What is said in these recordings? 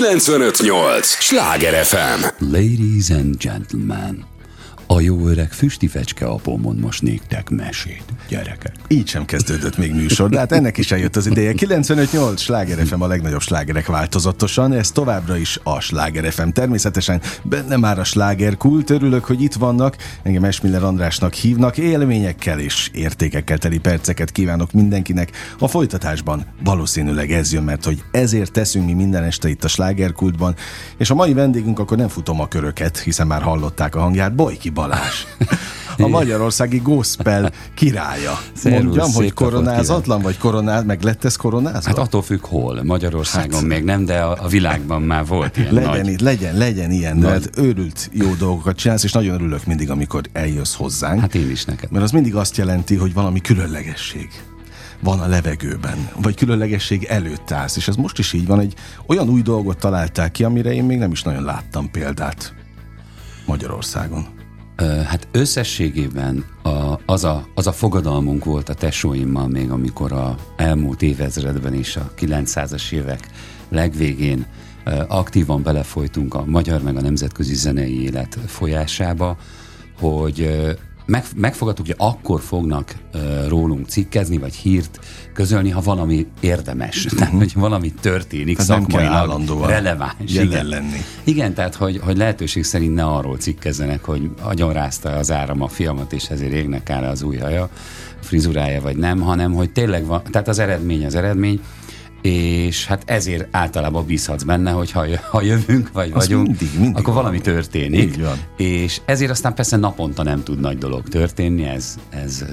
958! Sláger FM! Ladies and gentlemen, a jó öreg füsti fecske apó mond most néktek mesét, gyerekek. Így sem kezdődött még műsor, de hát ennek is eljött az ideje. 95-8 Sláger FM a legnagyobb slágerek változatosan, ez továbbra is a Sláger FM. Természetesen benne már a sláger kult, örülök, hogy itt vannak, engem Esmiller Andrásnak hívnak, élményekkel és értékekkel teli perceket kívánok mindenkinek. A folytatásban valószínűleg ez jön, mert hogy ezért teszünk mi minden este itt a slágerkultban, és a mai vendégünk akkor nem futom a köröket, hiszen már hallották a hangját, Bojki Balázs. A magyarországi gospel királya. Szervusz, Mondjam, hogy koronázatlan, vagy koronáz, meg lett ez koronázva? Hát attól függ hol. Magyarországon hát, még nem, de a, a világban már volt ilyen legyen, nagy... itt, legyen, legyen ilyen, Nagy- mert őrült jó dolgokat csinálsz, és nagyon örülök mindig, amikor eljössz hozzánk. Hát én is neked. Mert az mindig azt jelenti, hogy valami különlegesség van a levegőben, vagy különlegesség előtt állsz, és ez most is így van, egy olyan új dolgot találták ki, amire én még nem is nagyon láttam példát Magyarországon. Hát összességében a, az, a, az a fogadalmunk volt a tesóimmal még, amikor a elmúlt évezredben és a 900-as évek legvégén aktívan belefolytunk a magyar meg a nemzetközi zenei élet folyásába, hogy meg, megfogadtuk, hogy akkor fognak ö, rólunk cikkezni, vagy hírt közölni, ha valami érdemes, tehát hogy valami történik, Tehát szakmailag állandóan releváns. igen. lenni. Igen, tehát hogy, hogy lehetőség szerint ne arról cikkezzenek, hogy agyonrázta az áram a fiamat, és ezért égnek áll az új haja, frizurája vagy nem, hanem hogy tényleg van, tehát az eredmény az eredmény, és hát ezért általában bízhatsz benne, hogy ha, ha jövünk, vagy Az vagyunk, mindig, mindig akkor valami valami. történik. Így van. És ezért aztán persze naponta nem tud nagy dolog történni, ez, ez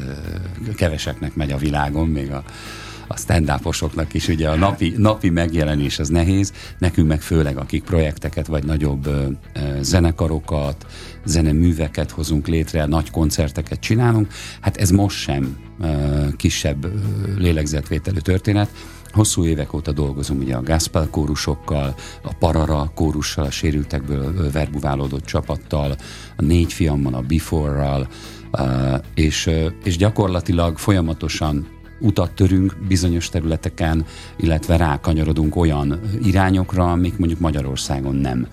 keveseknek megy a világon, még a, a stand is ugye a napi, napi megjelenés az nehéz, nekünk meg főleg akik projekteket vagy nagyobb ö, ö, zenekarokat, zeneműveket hozunk létre, nagy koncerteket csinálunk, hát ez most sem ö, kisebb ö, lélegzetvételű történet, Hosszú évek óta dolgozom ugye a gospel kórusokkal, a Parara kórussal, a sérültekből verbuválódott csapattal, a négy fiammal, a Before-ral, és, és gyakorlatilag folyamatosan utat törünk bizonyos területeken, illetve rákanyarodunk olyan irányokra, amik mondjuk Magyarországon nem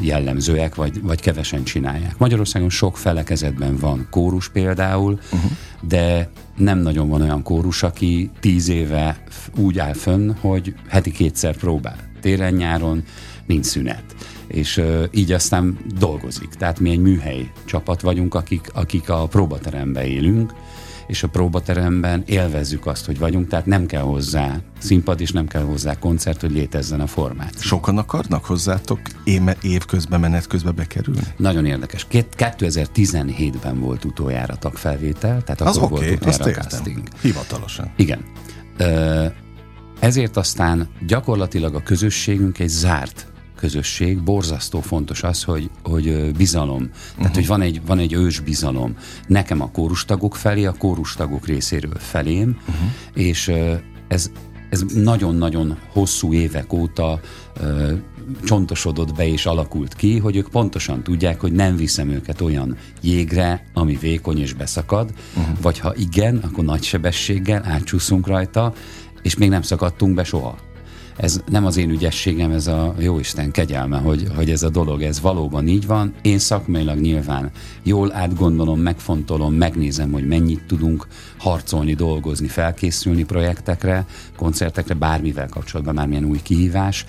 jellemzőek, vagy, vagy kevesen csinálják. Magyarországon sok felekezetben van kórus például, uh-huh. de nem nagyon van olyan kórus, aki tíz éve úgy áll fönn, hogy heti kétszer próbál. Téren-nyáron nincs szünet. És ö, így aztán dolgozik. Tehát mi egy műhely csapat vagyunk, akik, akik a próbateremben élünk, és a próbateremben élvezzük azt, hogy vagyunk, tehát nem kell hozzá színpad, és nem kell hozzá koncert, hogy létezzen a formát. Sokan akarnak hozzátok éme, év közben, menet közben bekerülni? Nagyon érdekes. Két- 2017-ben volt utoljára tagfelvétel, tehát Az akkor volt okay, azt utoljára értem. casting. Hivatalosan. Igen. Ezért aztán gyakorlatilag a közösségünk egy zárt közösség, borzasztó fontos az, hogy, hogy bizalom. Tehát, uh-huh. hogy van egy, van egy ős bizalom. Nekem a kórustagok felé, a kórustagok részéről felém, uh-huh. és ez, ez nagyon-nagyon hosszú évek óta ö, csontosodott be és alakult ki, hogy ők pontosan tudják, hogy nem viszem őket olyan jégre, ami vékony és beszakad, uh-huh. vagy ha igen, akkor nagy sebességgel átcsúszunk rajta, és még nem szakadtunk be soha. Ez nem az én ügyességem, ez a jóisten kegyelme, hogy, hogy ez a dolog, ez valóban így van. Én szakmailag nyilván jól átgondolom, megfontolom, megnézem, hogy mennyit tudunk harcolni, dolgozni, felkészülni projektekre, koncertekre, bármivel kapcsolatban, bármilyen új kihívás,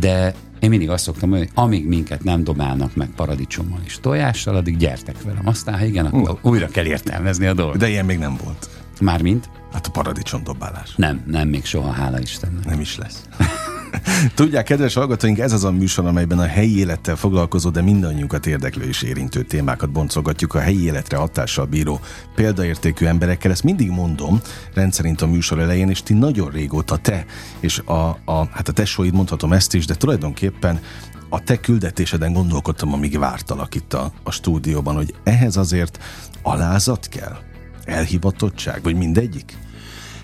de én mindig azt szoktam mondani, hogy amíg minket nem dobálnak meg paradicsommal és tojással, addig gyertek velem. Aztán, ha igen, akkor újra kell értelmezni a dolgot. De ilyen még nem volt. Mármint? Hát a paradicsom dobálás. Nem, nem még soha, hála Istennek. Nem is lesz. Tudják, kedves hallgatóink, ez az a műsor, amelyben a helyi élettel foglalkozó, de mindannyiunkat érdeklő és érintő témákat boncolgatjuk a helyi életre hatással bíró példaértékű emberekkel. Ezt mindig mondom, rendszerint a műsor elején, és ti nagyon régóta te, és a, a, hát a tesóid mondhatom ezt is, de tulajdonképpen a te küldetéseden gondolkodtam, amíg vártalak itt a, a stúdióban, hogy ehhez azért alázat kell? Elhivatottság? Vagy mindegyik?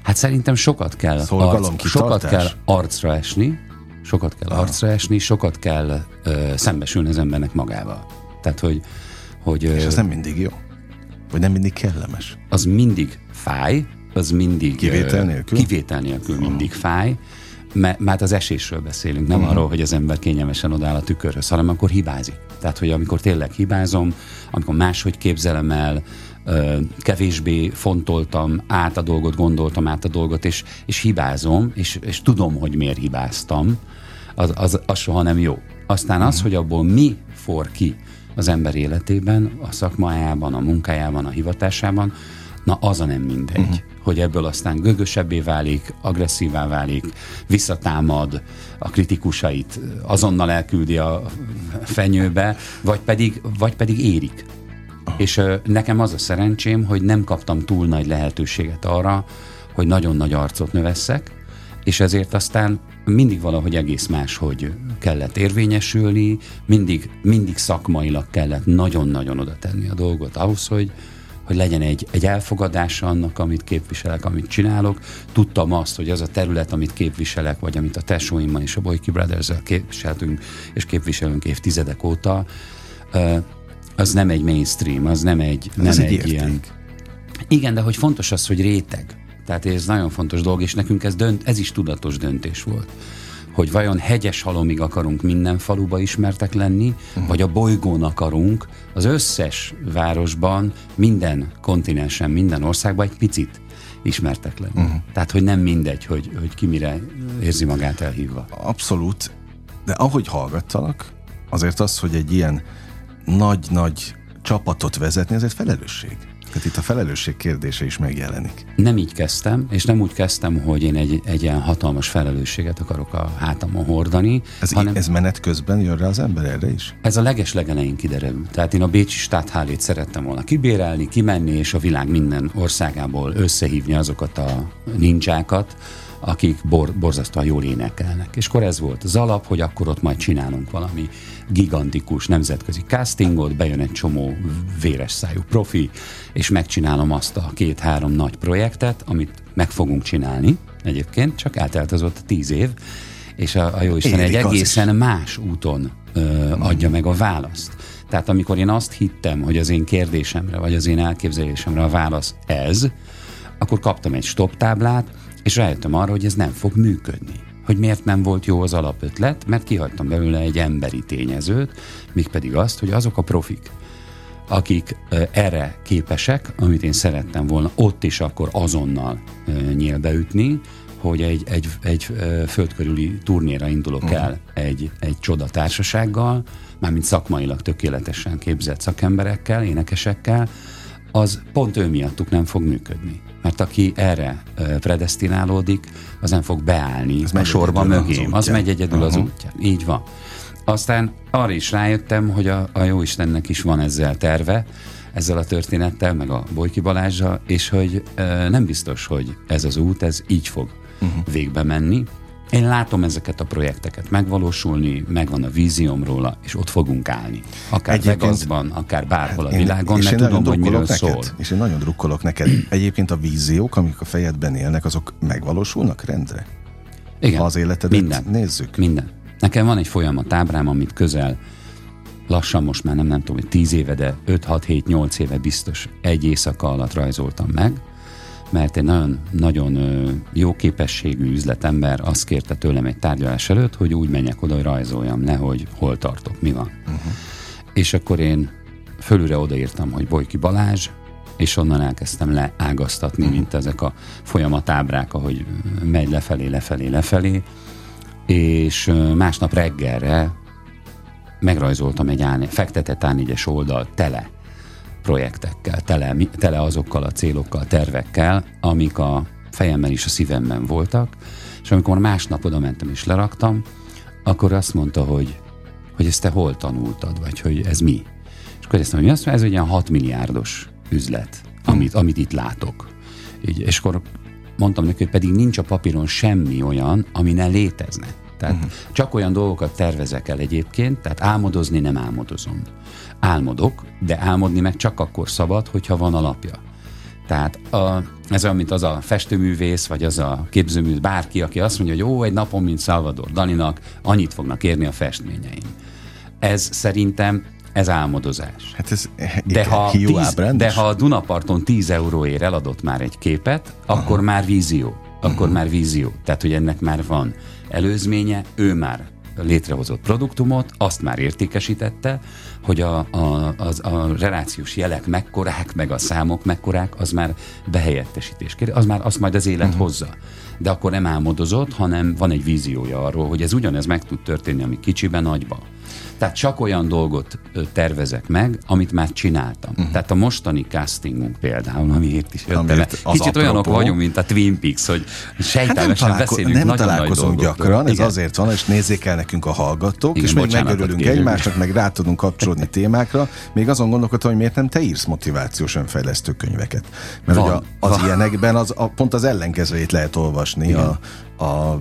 Hát szerintem sokat kell, Szolgalom, arc, sokat kell arcra esni, sokat kell arcra esni, sokat kell ö, szembesülni az embernek magával. Tehát, hogy, hogy És ez nem mindig jó? Vagy nem mindig kellemes? az mindig fáj, az mindig... Kivétel nélkül? Kivétel nélkül mindig fáj. mert, mert az esésről beszélünk, nem uh-huh. arról, hogy az ember kényelmesen odáll a tükörhöz, hanem akkor hibázik. Tehát, hogy amikor tényleg hibázom, amikor máshogy képzelem el, kevésbé fontoltam át a dolgot, gondoltam át a dolgot, és, és hibázom, és, és tudom, hogy miért hibáztam, az, az, az soha nem jó. Aztán az, mhm. hogy abból mi for ki az ember életében, a szakmájában, a munkájában, a hivatásában, na az a nem mindegy. Uh-huh. Hogy ebből aztán gögösebbé válik, agresszívá válik, visszatámad, a kritikusait azonnal elküldi a fenyőbe, vagy pedig, vagy pedig érik. És nekem az a szerencsém, hogy nem kaptam túl nagy lehetőséget arra, hogy nagyon nagy arcot növesszek, és ezért aztán mindig valahogy egész más, hogy kellett érvényesülni, mindig, mindig szakmailag kellett nagyon-nagyon oda tenni a dolgot ahhoz, hogy, hogy legyen egy, egy elfogadása annak, amit képviselek, amit csinálok. Tudtam azt, hogy az a terület, amit képviselek, vagy amit a tesóimmal és a Boyki Brothers-el képviseltünk és képviselünk évtizedek óta, az nem egy mainstream, az nem egy, nem egy, egy ilyen... Igen, de hogy fontos az, hogy réteg. Tehát ez nagyon fontos dolog, és nekünk ez, dönt, ez is tudatos döntés volt hogy vajon hegyes halomig akarunk minden faluba ismertek lenni, uh-huh. vagy a bolygón akarunk az összes városban, minden kontinensen, minden országban egy picit ismertek lenni. Uh-huh. Tehát, hogy nem mindegy, hogy, hogy ki mire érzi magát elhívva. Abszolút, de ahogy hallgattalak, azért az, hogy egy ilyen nagy-nagy csapatot vezetni, ez egy felelősség. Tehát itt a felelősség kérdése is megjelenik. Nem így kezdtem, és nem úgy kezdtem, hogy én egy, egy ilyen hatalmas felelősséget akarok a hátamon hordani. Ez, hanem ez menet közben jön rá az ember erre is? Ez a leges legelején kiderül. Tehát én a Bécsi státhálét szerettem volna kibérelni, kimenni, és a világ minden országából összehívni azokat a nincsákat, akik bor, borzasztóan jól énekelnek. És akkor ez volt az alap, hogy akkor ott majd csinálunk valami gigantikus nemzetközi castingot, bejön egy csomó véres szájú profi, és megcsinálom azt a két-három nagy projektet, amit meg fogunk csinálni egyébként, csak eltelt az ott tíz év, és a, a Jóisten egy egészen más úton ö, adja meg a választ. Tehát amikor én azt hittem, hogy az én kérdésemre, vagy az én elképzelésemre a válasz ez, akkor kaptam egy stop táblát, és rájöttem arra, hogy ez nem fog működni. Hogy miért nem volt jó az alapötlet, mert kihagytam belőle egy emberi tényezőt, mégpedig azt, hogy azok a profik, akik erre képesek, amit én szerettem volna ott is akkor azonnal nyílbeütni, hogy egy, egy, egy földkörüli turnéra indulok uh-huh. el egy, egy csodatársasággal, mármint szakmailag tökéletesen képzett szakemberekkel, énekesekkel, az pont ő miattuk nem fog működni. Mert aki erre predestinálódik, az nem fog beállni az a sorba mögém. Az, az megy egyedül uh-huh. az útján. Így van. Aztán arra is rájöttem, hogy a, a Jóistennek is van ezzel terve, ezzel a történettel, meg a Bolyki Balázsa, és hogy e, nem biztos, hogy ez az út, ez így fog uh-huh. végbe menni. Én látom ezeket a projekteket megvalósulni, megvan a vízióm róla, és ott fogunk állni. Akár Egyébként, Vegasban, akár bárhol a világon, mert tudom, hogy miről neked, szól. És én nagyon drukkolok neked. Egyébként a víziók, amik a fejedben élnek, azok megvalósulnak rendre? Igen. Ha az életedet minden, nézzük? Minden. Nekem van egy folyamat ábrám, amit közel lassan most már nem, nem tudom, hogy 10 éve, de 5-6-7-8 éve biztos egy éjszaka alatt rajzoltam meg, mert egy nagyon, nagyon jó képességű üzletember azt kérte tőlem egy tárgyalás előtt, hogy úgy menjek oda, hogy rajzoljam le, hogy hol tartok, mi van. Uh-huh. És akkor én fölülre odaírtam, hogy Bojki Balázs, és onnan elkezdtem leágaztatni, uh-huh. mint ezek a folyamatábrák, ahogy megy lefelé, lefelé, lefelé, és másnap reggelre megrajzoltam egy ány, fektetett A4-es oldal tele projektekkel, tele, tele azokkal a célokkal, tervekkel, amik a fejemben és a szívemben voltak, és amikor másnap oda mentem és leraktam, akkor azt mondta, hogy, hogy ezt te hol tanultad, vagy hogy ez mi. És akkor ezt mondja, hogy ez egy ilyen 6 milliárdos üzlet, amit, amit itt látok. Így, és akkor mondtam neki, hogy pedig nincs a papíron semmi olyan, ami ne létezne. Tehát uh-huh. csak olyan dolgokat tervezek el egyébként, tehát álmodozni nem álmodozom. Álmodok, de álmodni meg csak akkor szabad, hogyha van alapja. Tehát a, ez olyan, mint az a festőművész, vagy az a képzőművész, bárki, aki azt mondja, hogy jó, egy napon, mint Salvador Daninak, annyit fognak érni a festményeim. Ez szerintem ez álmodozás. Hát ez de, ha tíz, de ha a Dunaparton 10 euróért eladott már egy képet, Aha. akkor már vízió. akkor uh-huh. már vízió. Tehát, hogy ennek már van előzménye, ő már létrehozott produktumot, azt már értékesítette, hogy a, a, az, a relációs jelek mekkorák, meg a számok mekkorák, az már behelyettesítés kér, az már azt majd az élet uh-huh. hozza. De akkor nem álmodozott, hanem van egy víziója arról, hogy ez ugyanez meg tud történni, ami kicsiben, nagyba. Tehát csak olyan dolgot tervezek meg, amit már csináltam. Uh-huh. Tehát a mostani castingunk például, amiért is jöttem Amiért Kicsit apropó. olyanok vagyunk, mint a Twin Peaks, hogy sejtelmesen hát beszélünk nem nagyon találkozunk nagy gyakran, ez Igen. azért van, és nézzék el nekünk a hallgatók, Igen, és még megörülünk egymásnak, meg rá tudunk kapcsolódni témákra. Még azon gondolkodtam, hogy miért nem te írsz motivációs önfejlesztő könyveket. Mert van, ugye az van. ilyenekben az, a, pont az ellenkezőjét lehet olvasni a, a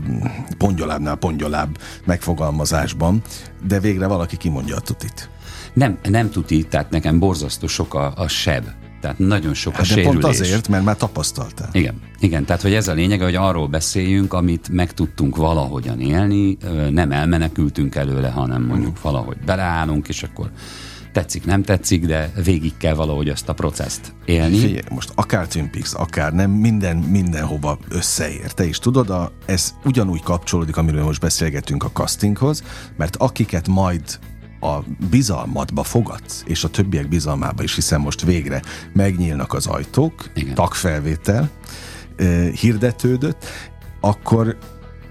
pongyolábbnál pongyolább megfogalmazásban, de végre valaki kimondja a tutit. Nem, nem tuti, tehát nekem borzasztó sok a, a seb. Tehát nagyon sok hát a de sérülés. pont azért, mert már tapasztaltál. Igen, igen, tehát hogy ez a lényeg, hogy arról beszéljünk, amit meg tudtunk valahogyan élni, nem elmenekültünk előle, hanem mondjuk valahogy beleállunk, és akkor tetszik, nem tetszik, de végig kell valahogy azt a processzt élni. Figyelj, most akár Twin Peaks, akár nem, minden, mindenhova összeér. Te is tudod, a, ez ugyanúgy kapcsolódik, amiről most beszélgetünk a castinghoz, mert akiket majd a bizalmadba fogadsz, és a többiek bizalmába is, hiszen most végre megnyílnak az ajtók, Igen. tagfelvétel eh, hirdetődött, akkor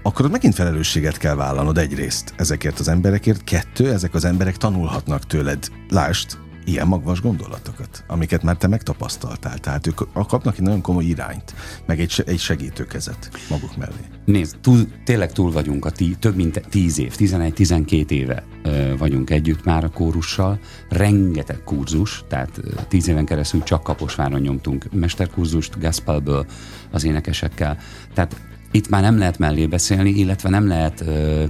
akkor ott megint felelősséget kell vállalnod egyrészt ezekért az emberekért, kettő, ezek az emberek tanulhatnak tőled. Lást, ilyen magvas gondolatokat, amiket már te megtapasztaltál. Tehát ők kapnak egy nagyon komoly irányt, meg egy, egy segítőkezet maguk mellé. Nézd, túl, tényleg túl vagyunk a tí, több mint 10 év, 11-12 éve ö, vagyunk együtt már a kórussal. Rengeteg kurzus, tehát 10 éven keresztül csak Kaposváron nyomtunk mesterkurzust, Gaspalből az énekesekkel. Tehát itt már nem lehet mellé beszélni, illetve nem lehet ö,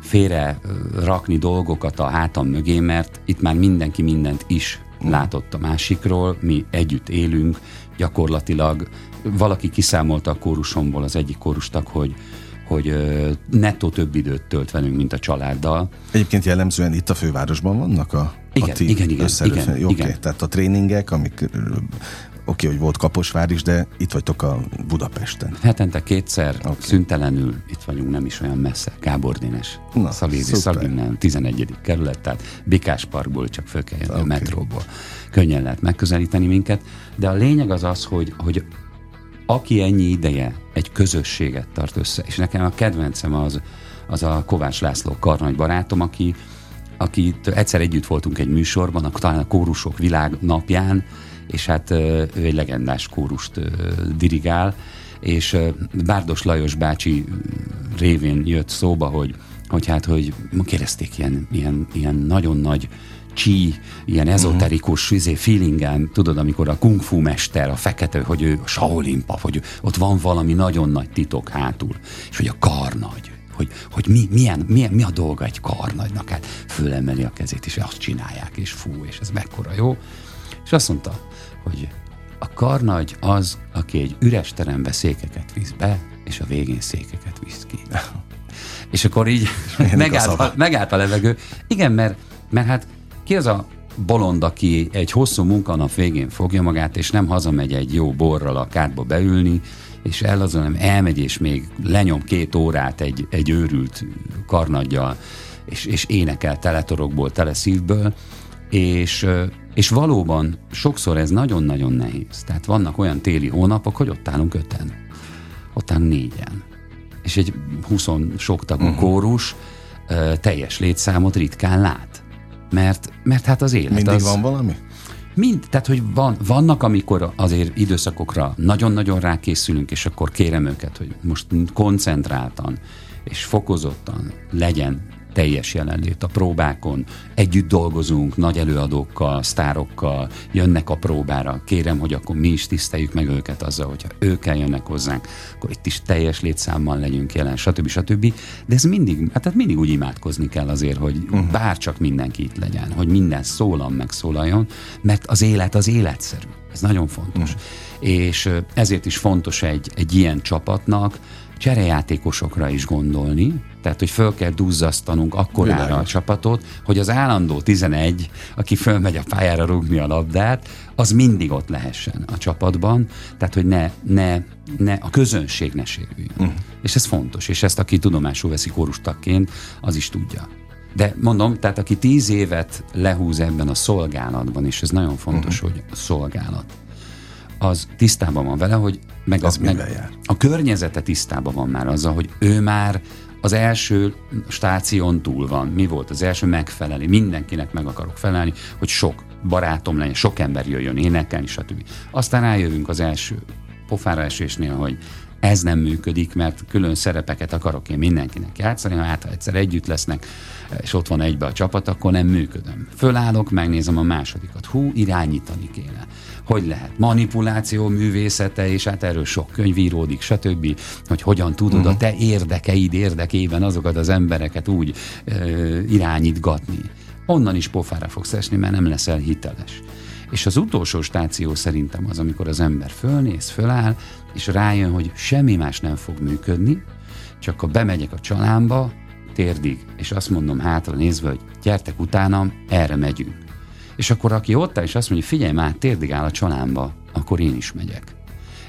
félre rakni dolgokat a hátam mögé, mert itt már mindenki mindent is mm. látott a másikról, mi együtt élünk, gyakorlatilag valaki kiszámolta a kórusomból az egyik kórustag, hogy hogy nettó több időt tölt velünk, mint a családdal. Egyébként jellemzően itt a fővárosban vannak a, igen, a ti igen, igen, igen, igen. Okay. Tehát a tréningek, amik oké, hogy volt Kaposvár is, de itt vagytok a Budapesten. Hetente kétszer, okay. szüntelenül itt vagyunk, nem is olyan messze. Gábor Dénes, Szavédi Szabinnel, 11. kerület, tehát Bikás Parkból csak föl kell jönni okay. a metróból. Könnyen lehet megközelíteni minket, de a lényeg az az, hogy, hogy aki ennyi ideje egy közösséget tart össze, és nekem a kedvencem az, az a Kovács László karnagy barátom, aki, aki egyszer együtt voltunk egy műsorban, a, talán a kórusok világ napján, és hát ő egy legendás kórust dirigál, és Bárdos Lajos bácsi révén jött szóba, hogy, hogy hát, hogy kérdezték ilyen, ilyen, ilyen nagyon nagy csí, ilyen ezoterikus uh-huh. feelingen, tudod, amikor a kung fu mester, a fekete, hogy ő a Shaolin pap, hogy ott van valami nagyon nagy titok hátul, és hogy a kar nagy, hogy, hogy mi, milyen, milyen, mi a dolga egy karnagynak, hát fölemeli a kezét, és azt csinálják, és fú, és ez mekkora jó. És azt mondta, hogy a karnagy az, aki egy üres terembe székeket visz be, és a végén székeket visz ki. és akkor így megállt a, megállt a levegő. Igen, mert, mert hát ki az a bolond, aki egy hosszú munkanap végén fogja magát, és nem hazamegy egy jó borral a kádba beülni, és el azon nem elmegy, és még lenyom két órát egy, egy őrült karnaggyal, és, és énekel teletorokból, tele szívből, és, és valóban sokszor ez nagyon-nagyon nehéz. Tehát vannak olyan téli hónapok, hogy ott állunk öten, ott állunk négyen. És egy 20 sok tagú uh-huh. kórus teljes létszámot ritkán lát. Mert, mert hát az élet Mindig az... van valami? Mind, tehát hogy van, vannak, amikor azért időszakokra nagyon-nagyon rákészülünk, és akkor kérem őket, hogy most koncentráltan és fokozottan legyen teljes jelenlét a próbákon, együtt dolgozunk nagy előadókkal, sztárokkal, jönnek a próbára, kérem, hogy akkor mi is tiszteljük meg őket azzal, hogyha ők eljönnek hozzánk, akkor itt is teljes létszámmal legyünk jelen, stb. stb. De ez mindig, hát mindig úgy imádkozni kell azért, hogy uh-huh. bárcsak mindenki itt legyen, hogy minden szólam megszólaljon, mert az élet az életszerű. Ez nagyon fontos. Mm. És ezért is fontos egy, egy ilyen csapatnak cserejátékosokra is gondolni, tehát hogy föl kell duzzasztanunk akkorára Világos. a csapatot, hogy az állandó 11, aki fölmegy a pályára rúgni a labdát, az mindig ott lehessen a csapatban, tehát hogy ne, ne, ne a közönség ne sérüljön. Uh. És ez fontos, és ezt aki tudomásul veszi kórustakként, az is tudja. De mondom, tehát aki tíz évet lehúz ebben a szolgálatban, és ez nagyon fontos, uh-huh. hogy a szolgálat, az tisztában van vele, hogy meg, a, meg jár? a környezete tisztában van már azzal, hogy ő már az első stáción túl van. Mi volt az első? Megfelelni. Mindenkinek meg akarok felelni, hogy sok barátom legyen, sok ember jöjjön énekelni, stb. Aztán rájövünk az első pofára esésnél, hogy ez nem működik, mert külön szerepeket akarok én mindenkinek játszani, ha hát ha egyszer együtt lesznek, és ott van egybe a csapat, akkor nem működöm. Fölállok, megnézem a másodikat. Hú, irányítani kéne. Hogy lehet? Manipuláció művészete, és hát erről sok könyv íródik, stb., hogy hogyan tudod uh-huh. a te érdekeid érdekében azokat az embereket úgy ö, irányítgatni. Onnan is pofára fogsz esni, mert nem leszel hiteles. És az utolsó stáció szerintem az, amikor az ember fölnéz, föláll, és rájön, hogy semmi más nem fog működni, csak ha bemegyek a csalámba, térdig, és azt mondom hátra nézve, hogy gyertek utánam, erre megyünk. És akkor aki ott áll, és azt mondja, figyelj már, térdig áll a csalámba, akkor én is megyek.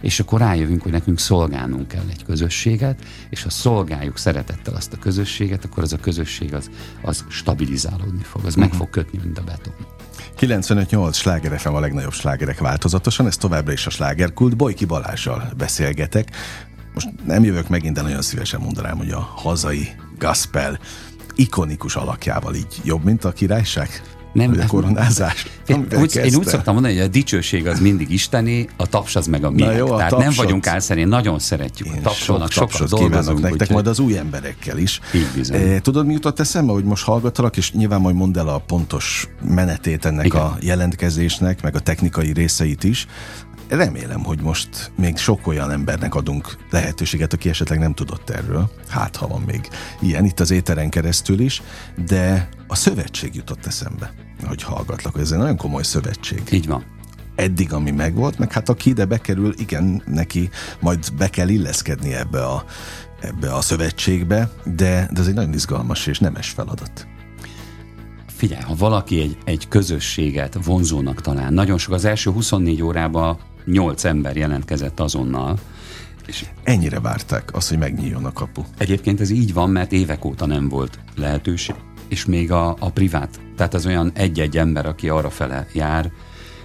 És akkor rájövünk, hogy nekünk szolgálnunk kell egy közösséget, és ha szolgáljuk szeretettel azt a közösséget, akkor az a közösség az, az stabilizálódni fog, az uh-huh. meg fog kötni, mint a beton. 95-8 sláger FM a legnagyobb slágerek változatosan, ez továbbra is a slágerkult. Bojki Balással beszélgetek. Most nem jövök megint, de nagyon szívesen mondanám, hogy a hazai gospel ikonikus alakjával így jobb, mint a királyság? Nem, a koronázás. Én úgy, én úgy szoktam mondani, hogy a dicsőség az mindig Isteni, a taps az meg a miénk. Tehát tapsot, nem vagyunk álszerén, nagyon szeretjük én a tapsolnak, sok sokat dolgozunk. nektek, úgy, majd az új emberekkel is. E, tudod, mi jutott eszembe, hogy most hallgatalak, és nyilván majd mondd el a pontos menetét ennek Igen. a jelentkezésnek, meg a technikai részeit is remélem, hogy most még sok olyan embernek adunk lehetőséget, aki esetleg nem tudott erről. Hát, ha van még ilyen itt az éteren keresztül is, de a szövetség jutott eszembe, hogy hallgatlak, hogy ez egy nagyon komoly szövetség. Így van eddig, ami megvolt, meg hát aki ide bekerül, igen, neki majd be kell illeszkedni ebbe a, ebbe a szövetségbe, de, de ez egy nagyon izgalmas és nemes feladat. Figyelj, ha valaki egy, egy közösséget vonzónak talál, nagyon sok az első 24 órában nyolc ember jelentkezett azonnal. És ennyire várták azt, hogy megnyíljon a kapu. Egyébként ez így van, mert évek óta nem volt lehetőség, és még a, a privát, tehát az olyan egy-egy ember, aki arra fele jár,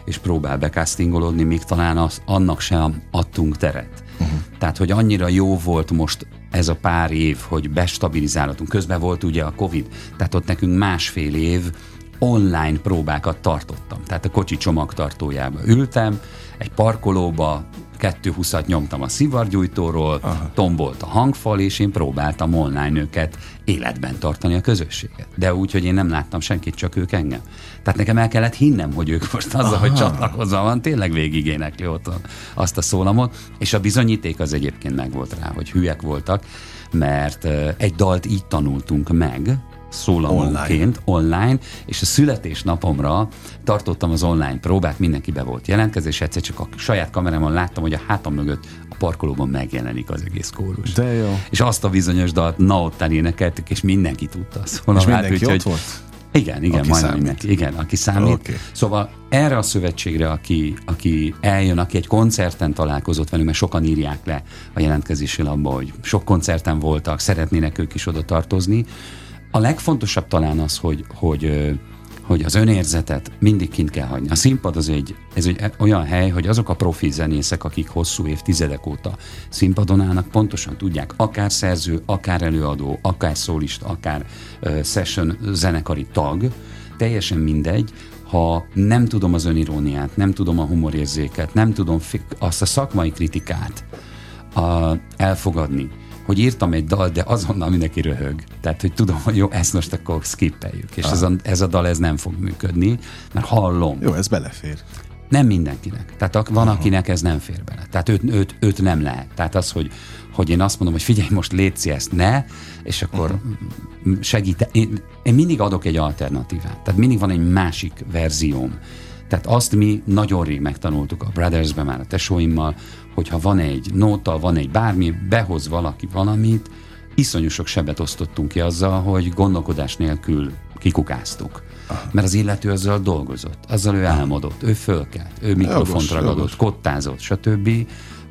és próbál bekasztingolódni, még talán az, annak sem adtunk teret. Uh-huh. Tehát, hogy annyira jó volt most ez a pár év, hogy bestabilizálhatunk. Közben volt ugye a Covid, tehát ott nekünk másfél év online próbákat tartottam. Tehát a kocsi csomagtartójába ültem, egy parkolóba, 220-at nyomtam a szivargyújtóról, Aha. tombolt a hangfal, és én próbáltam online őket életben tartani a közösséget. De úgy, hogy én nem láttam senkit, csak ők engem. Tehát nekem el kellett hinnem, hogy ők most azzal, Aha. hogy csatlakozva van, tényleg végig énekli ott azt a szólamot, és a bizonyíték az egyébként megvolt rá, hogy hülyek voltak, mert egy dalt így tanultunk meg, szólamóként online. online, és a születésnapomra tartottam az online próbát, mindenki be volt jelentkezés, egyszer csak a saját kamerámon láttam, hogy a hátam mögött a parkolóban megjelenik az egész kórus. De jó. És azt a bizonyos dalt na ott énekeltük, és mindenki tudta. Szóval és mindenki hát, ott volt? Igen, igen, aki majdnem mindenki. Igen, aki számít. Okay. Szóval erre a szövetségre, aki, aki eljön, aki egy koncerten találkozott velünk, mert sokan írják le a jelentkezési labba, hogy sok koncerten voltak, szeretnének ők is oda tartozni, a legfontosabb talán az, hogy, hogy, hogy az önérzetet mindig kint kell hagyni. A színpad az egy, ez egy olyan hely, hogy azok a profi zenészek, akik hosszú évtizedek óta színpadon állnak, pontosan tudják, akár szerző, akár előadó, akár szólista, akár uh, session zenekari tag, teljesen mindegy, ha nem tudom az öniróniát, nem tudom a humorérzéket, nem tudom azt a szakmai kritikát a, elfogadni, hogy írtam egy dal, de azonnal mindenki röhög. Tehát, hogy tudom, hogy jó, ezt most akkor skippeljük. És ez a, ez a dal ez nem fog működni, mert hallom. Jó, ez belefér. Nem mindenkinek. Tehát van, Aha. akinek ez nem fér bele. Tehát őt, őt, őt nem lehet. Tehát az, hogy, hogy én azt mondom, hogy figyelj, most létszi ezt, ne, és akkor uh-huh. segít. Én, én mindig adok egy alternatívát. Tehát mindig van egy másik verzióm. Tehát azt mi nagyon rég megtanultuk a Brothersbe már a tesóimmal, hogyha van egy nóta, van egy bármi, behoz valaki valamit, iszonyú sok sebet osztottunk ki azzal, hogy gondolkodás nélkül kikukáztuk. Mert az illető azzal dolgozott, azzal ő álmodott, ő fölkelt, ő mikrofont ragadott, kottázott, stb.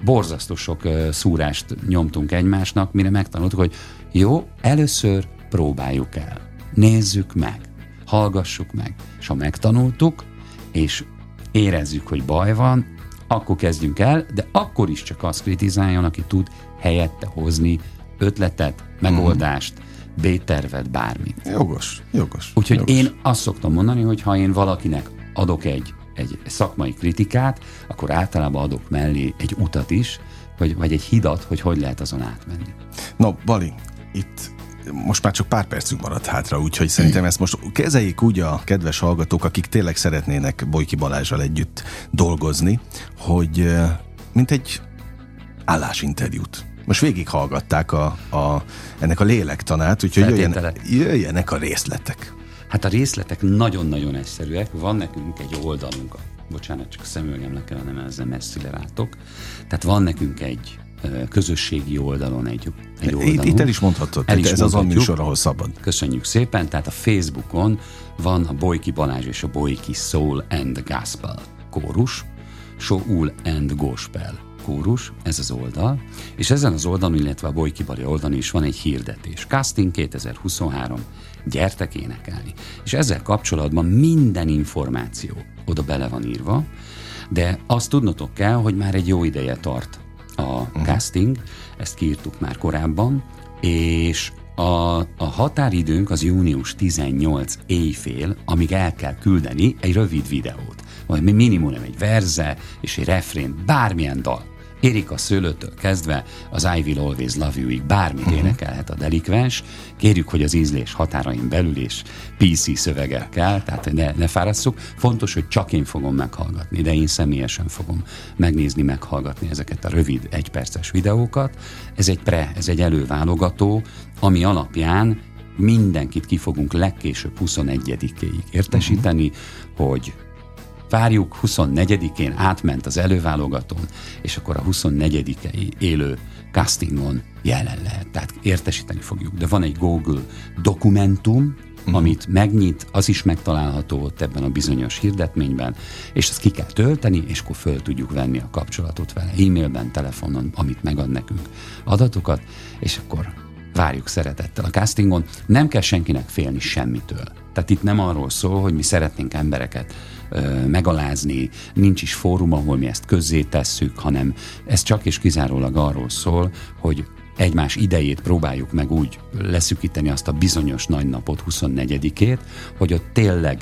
Borzasztó sok szúrást nyomtunk egymásnak, mire megtanultuk, hogy jó, először próbáljuk el, nézzük meg, hallgassuk meg, és ha megtanultuk, és érezzük, hogy baj van, akkor kezdjünk el, de akkor is csak azt kritizáljon, aki tud helyette hozni ötletet, megoldást, B-tervet, bármit. Jogos, jogos. Úgyhogy jogos. én azt szoktam mondani, hogy ha én valakinek adok egy, egy szakmai kritikát, akkor általában adok mellé egy utat is, vagy, vagy egy hidat, hogy hogy lehet azon átmenni. No, Bali, itt most már csak pár percünk maradt hátra, úgyhogy szerintem ezt most kezeljék úgy a kedves hallgatók, akik tényleg szeretnének Bojki Balázsral együtt dolgozni, hogy mint egy állásinterjút. Most végighallgatták a, a, ennek a lélektanát, úgyhogy jöjjenek, jöjjenek a részletek. Hát a részletek nagyon-nagyon egyszerűek. Van nekünk egy oldalunk, bocsánat, csak a szemüvegemnek kellene, mert ezzel messzire látok. Tehát van nekünk egy közösségi oldalon egy, egy oldalon. Itt, itt el is mondhatod, el is ez az a műsor, ahol szabad. Köszönjük szépen, tehát a Facebookon van a Bojki Balázs és a Bojki Soul and Gospel kórus, Soul and Gospel kórus, ez az oldal, és ezen az oldalon, illetve a Bojki Bali oldalon is van egy hirdetés. Casting 2023, gyertek énekelni. És ezzel kapcsolatban minden információ oda bele van írva, de azt tudnotok kell, hogy már egy jó ideje tart a casting, ezt kiírtuk már korábban, és a, a határidőnk az június 18 éjfél, amíg el kell küldeni egy rövid videót, vagy minimum egy verze és egy refrén, bármilyen dal. Erika Szőlőtől kezdve az I Will Always Love You-ig bármit uh-huh. énekelhet a delikvens. Kérjük, hogy az ízlés határain belül és PC szövegekkel, tehát ne, ne fárasszuk. Fontos, hogy csak én fogom meghallgatni, de én személyesen fogom megnézni, meghallgatni ezeket a rövid egyperces videókat. Ez egy pre, ez egy előválogató, ami alapján mindenkit ki fogunk legkésőbb 21-ig értesíteni, uh-huh. hogy várjuk, 24-én átment az előválogatón, és akkor a 24 élő castingon jelen lehet. Tehát értesíteni fogjuk. De van egy Google dokumentum, uh-huh. amit megnyit, az is megtalálható ott ebben a bizonyos hirdetményben, és azt ki kell tölteni, és akkor föl tudjuk venni a kapcsolatot vele e-mailben, telefonon, amit megad nekünk adatokat, és akkor várjuk szeretettel a castingon. Nem kell senkinek félni semmitől. Tehát itt nem arról szól, hogy mi szeretnénk embereket megalázni, nincs is fórum, ahol mi ezt közzé tesszük, hanem ez csak és kizárólag arról szól, hogy egymás idejét próbáljuk meg úgy leszükíteni azt a bizonyos nagy napot, 24-ét, hogy ott tényleg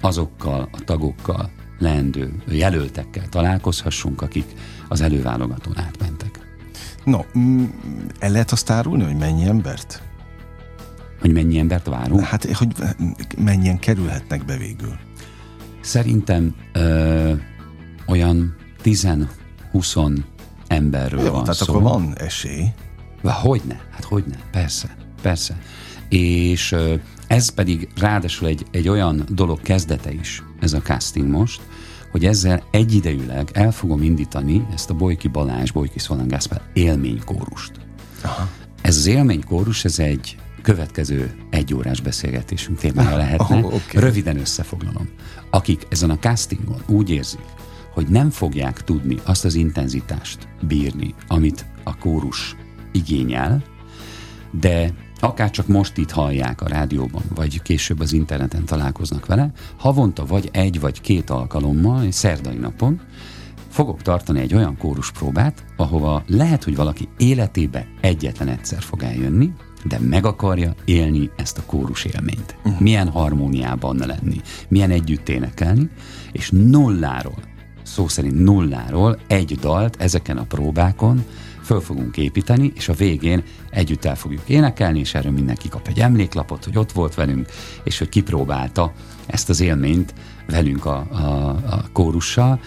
azokkal a tagokkal, leendő jelöltekkel találkozhassunk, akik az előválogatón átmentek. No, el lehet azt árulni, hogy mennyi embert? Hogy mennyi embert várunk? Hát, hogy mennyien kerülhetnek be végül? Szerintem ö, olyan 10-20 emberről Jó, van tehát szó. akkor van esély. Hogyne, hát hogyne, persze, persze. És ö, ez pedig ráadásul egy, egy olyan dolog kezdete is, ez a casting most, hogy ezzel egyidejűleg el fogom indítani ezt a Bojki Balázs, Bojki Szolán Gáspár élménykórust. Aha. Ez az élménykórus, ez egy következő egyórás beszélgetésünk témája lehetne. Oh, okay. Röviden összefoglalom. Akik ezen a castingon úgy érzik, hogy nem fogják tudni azt az intenzitást bírni, amit a kórus igényel, de akár csak most itt hallják a rádióban, vagy később az interneten találkoznak vele, havonta vagy egy vagy két alkalommal, egy szerdai napon fogok tartani egy olyan kóruspróbát, ahova lehet, hogy valaki életébe egyetlen egyszer fog eljönni, de meg akarja élni ezt a kórus élményt. Uh-huh. Milyen harmóniában lenni, milyen együtt énekelni, és nulláról, szó szerint nulláról egy dalt ezeken a próbákon föl fogunk építeni, és a végén együtt el fogjuk énekelni, és erről mindenki kap egy emléklapot, hogy ott volt velünk, és hogy kipróbálta ezt az élményt velünk a, a, a kórussal,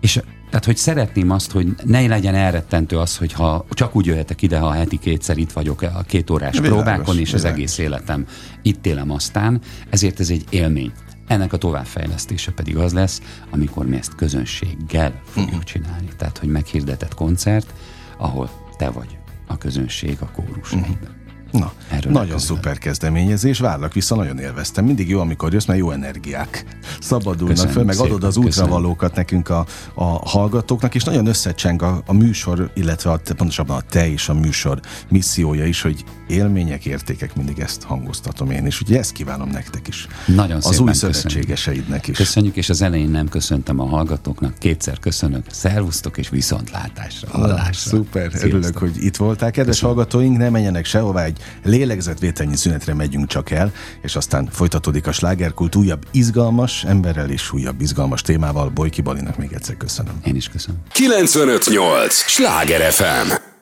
és tehát, hogy szeretném azt, hogy ne legyen elrettentő az, hogy ha csak úgy jöhetek ide, ha heti kétszer itt vagyok a két órás világos, próbákon, és világos. az egész életem itt élem aztán, ezért ez egy élmény. Ennek a továbbfejlesztése pedig az lesz, amikor mi ezt közönséggel fogjuk csinálni. Tehát, hogy meghirdetett koncert, ahol te vagy a közönség a kórus. Uh-huh. Na, Erről nagyon szuper kezdeményezés, várlak vissza, nagyon élveztem. Mindig jó, amikor jössz, mert jó energiák szabadulnak Köszönöm föl, meg szépen, adod az útravalókat nekünk a, a hallgatóknak, és nagyon összecseng a, a műsor, illetve a, pontosabban a te és a műsor missziója is, hogy élmények, értékek, mindig ezt hangoztatom én, és ugye ezt kívánom nektek is. Nagyon Az új szövetségeseidnek is. Köszönjük, és az elején nem köszöntem a hallgatóknak, kétszer köszönök, szervusztok és viszontlátásra. Hallásra. Szuper, Sziasztok. örülök, hogy itt voltál. Kedves Köszönöm. hallgatóink, ne menjenek sehová, egy lélegzetvételnyi szünetre megyünk csak el, és aztán folytatódik a slágerkult újabb izgalmas emberrel és újabb izgalmas témával. Bojki Balinak még egyszer köszönöm. Én is köszönöm. 958! Sláger FM!